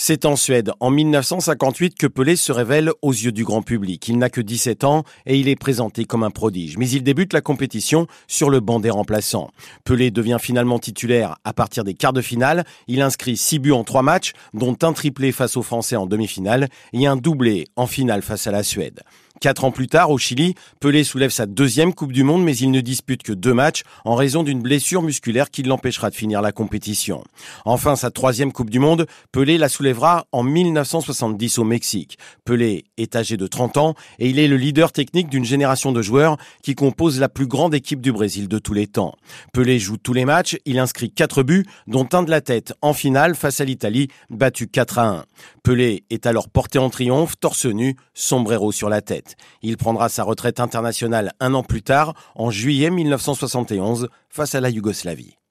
C'est en Suède, en 1958, que Pelé se révèle aux yeux du grand public. Il n'a que 17 ans et il est présenté comme un prodige. Mais il débute la compétition sur le banc des remplaçants. Pelé devient finalement titulaire à partir des quarts de finale. Il inscrit 6 buts en 3 matchs, dont un triplé face aux Français en demi-finale et un doublé en finale face à la Suède. Quatre ans plus tard, au Chili, Pelé soulève sa deuxième Coupe du Monde, mais il ne dispute que deux matchs en raison d'une blessure musculaire qui l'empêchera de finir la compétition. Enfin, sa troisième Coupe du Monde, Pelé la soulèvera en 1970 au Mexique. Pelé est âgé de 30 ans et il est le leader technique d'une génération de joueurs qui compose la plus grande équipe du Brésil de tous les temps. Pelé joue tous les matchs, il inscrit quatre buts, dont un de la tête en finale face à l'Italie, battu 4 à 1. Pelé est alors porté en triomphe, torse nu, sombrero sur la tête. Il prendra sa retraite internationale un an plus tard, en juillet 1971, face à la Yougoslavie.